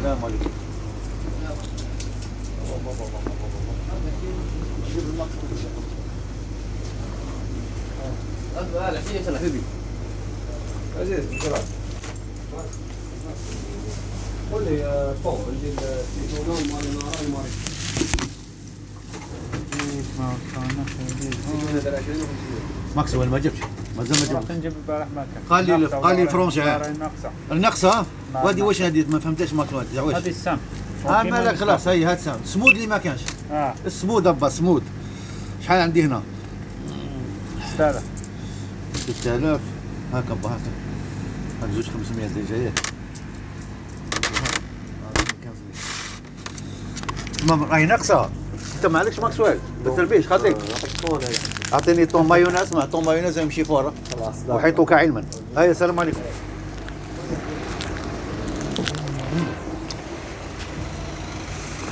السلام عليكم. قول لي اللي مال ماكسويل ما جبتش. ما زال ما نجيب ما كان قال لي- قال لي الفرنسي. نعم، وادي. وش هذه ما فهمتش ماكسويل وش هذه السم ها مالك خلاص هي هات سام سمود اللي ما كانش. آه. السمود أبا سمود. شحال عندي هنا؟ 6000 6000 هاك أبا هاك هاك زوج 500 اللي جاية. ما راهي ناقصة. أنت ما عليكش ماكسويل؟ خاطيك يعطيك هذا أعطيني طون مايونيز مع طون مايونيز يمشي فورا. خلاص وحيطوك علما. هيا السلام عليكم.